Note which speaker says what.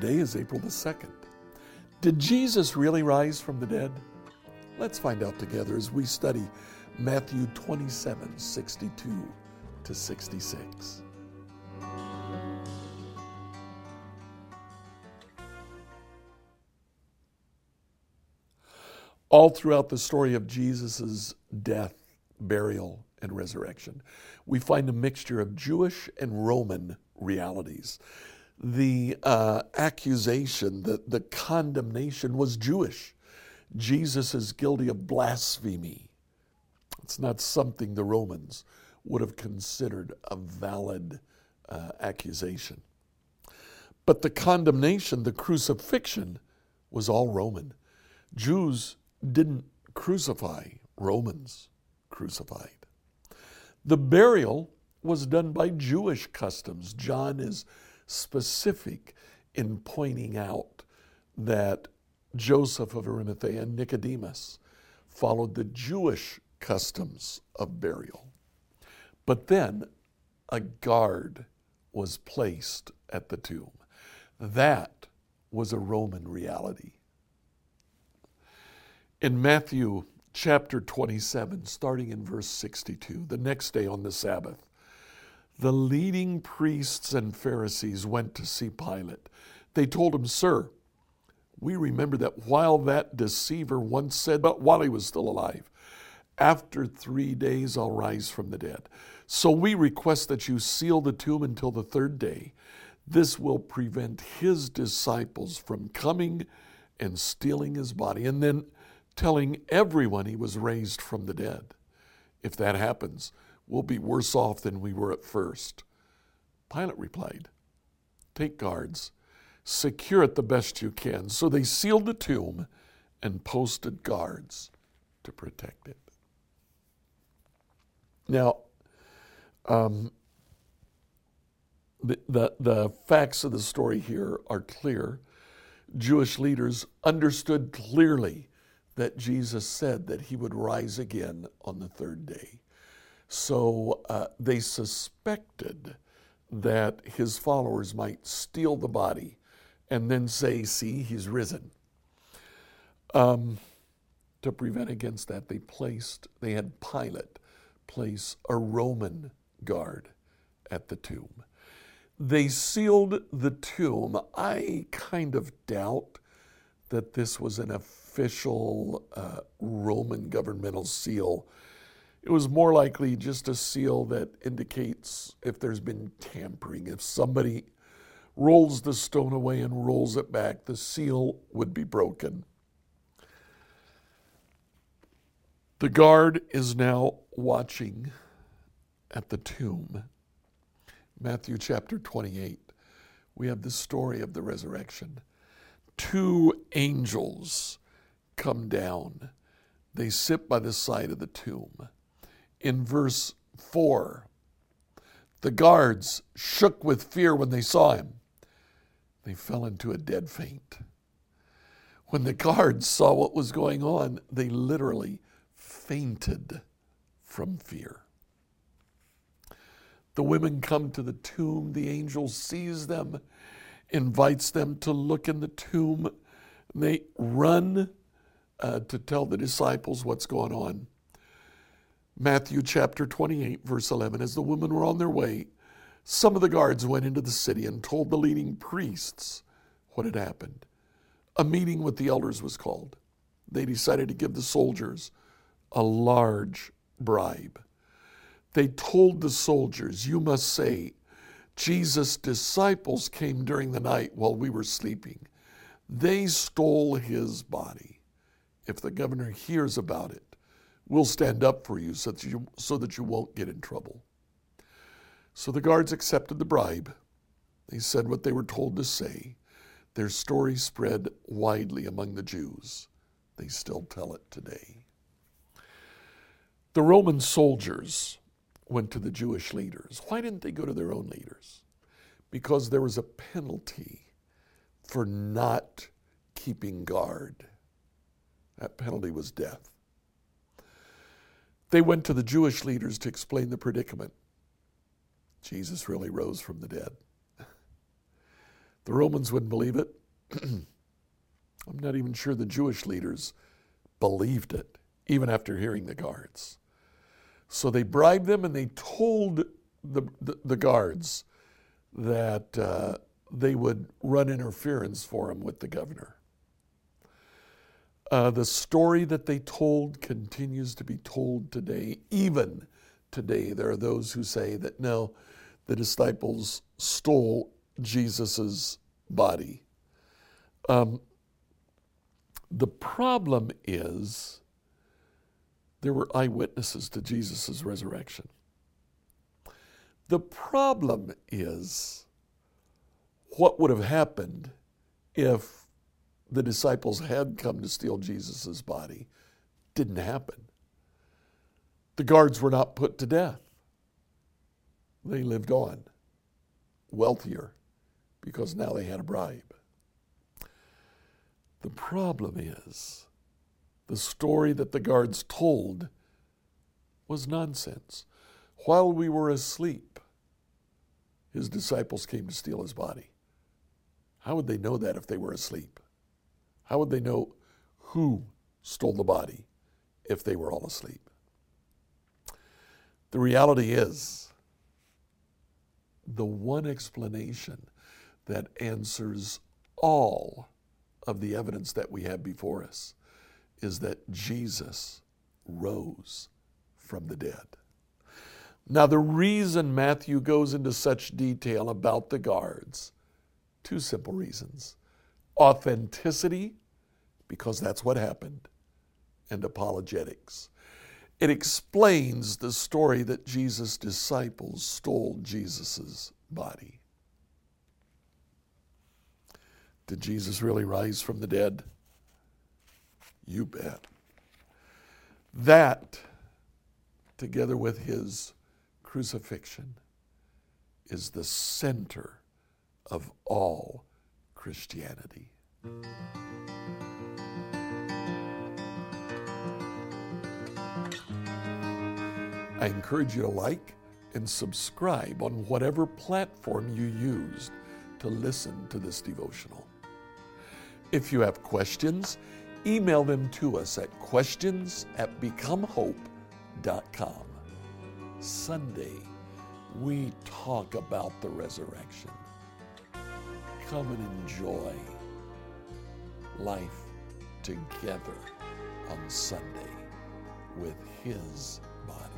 Speaker 1: Today is April the 2nd. Did Jesus really rise from the dead? Let's find out together as we study Matthew 27 62 to 66. All throughout the story of Jesus' death, burial, and resurrection, we find a mixture of Jewish and Roman realities. The uh, accusation, the, the condemnation was Jewish. Jesus is guilty of blasphemy. It's not something the Romans would have considered a valid uh, accusation. But the condemnation, the crucifixion, was all Roman. Jews didn't crucify, Romans crucified. The burial was done by Jewish customs. John is specific in pointing out that Joseph of Arimathea and Nicodemus followed the Jewish customs of burial. But then a guard was placed at the tomb. That was a Roman reality. In Matthew chapter 27, starting in verse 62, the next day on the Sabbath, the leading priests and Pharisees went to see Pilate. They told him, Sir, we remember that while that deceiver once said, but while he was still alive, after three days I'll rise from the dead. So we request that you seal the tomb until the third day. This will prevent his disciples from coming and stealing his body and then telling everyone he was raised from the dead. If that happens, we'll be worse off than we were at first. Pilate replied, Take guards, secure it the best you can. So they sealed the tomb and posted guards to protect it. Now, um, the, the, the facts of the story here are clear. Jewish leaders understood clearly that Jesus said that he would rise again on the third day. So uh, they suspected that his followers might steal the body and then say, See, he's risen. Um, to prevent against that, they placed, they had Pilate place a Roman guard at the tomb. They sealed the tomb. I kind of doubt that this was an official uh, Roman governmental seal. It was more likely just a seal that indicates if there's been tampering. If somebody rolls the stone away and rolls it back, the seal would be broken. The guard is now watching at the tomb. Matthew chapter 28, we have the story of the resurrection. Two angels come down, they sit by the side of the tomb. In verse 4, the guards shook with fear when they saw him. They fell into a dead faint. When the guards saw what was going on, they literally fainted from fear. The women come to the tomb. The angel sees them, invites them to look in the tomb. They run uh, to tell the disciples what's going on. Matthew chapter 28, verse 11 As the women were on their way, some of the guards went into the city and told the leading priests what had happened. A meeting with the elders was called. They decided to give the soldiers a large bribe. They told the soldiers, You must say, Jesus' disciples came during the night while we were sleeping. They stole his body. If the governor hears about it, we'll stand up for you so that you, so that you won't get in trouble. So the guards accepted the bribe. They said what they were told to say. Their story spread widely among the Jews. They still tell it today. The Roman soldiers went to the Jewish leaders. Why didn't they go to their own leaders? Because there was a penalty for not keeping guard. That penalty was death. They went to the Jewish leaders to explain the predicament. Jesus really rose from the dead. The Romans wouldn't believe it. I'm not even sure the Jewish leaders believed it, even after hearing the guards. So they bribed them and they told the, the, the guards that uh, they would run interference for him with the governor. Uh, the story that they told continues to be told today. Even today, there are those who say that no, the disciples stole Jesus' body. Um, the problem is there were eyewitnesses to Jesus' resurrection. The problem is what would have happened if the disciples had come to steal Jesus' body? Didn't happen. The guards were not put to death. They lived on, wealthier, because now they had a bribe. The problem is the story that the guards told was nonsense. While we were asleep, his disciples came to steal his body. How would they know that if they were asleep? How would they know who stole the body if they were all asleep? The reality is, the one explanation that answers all of the evidence that we have before us is that Jesus rose from the dead. Now, the reason Matthew goes into such detail about the guards, two simple reasons authenticity, because that's what happened, and apologetics. It explains the story that Jesus' disciples stole Jesus' body. Did Jesus really rise from the dead? You bet. That, together with his crucifixion, is the center of all Christianity. I encourage you to like and subscribe on whatever platform you used to listen to this devotional. If you have questions, email them to us at questions at becomehope.com. Sunday, we talk about the resurrection come and enjoy life together on Sunday with His body.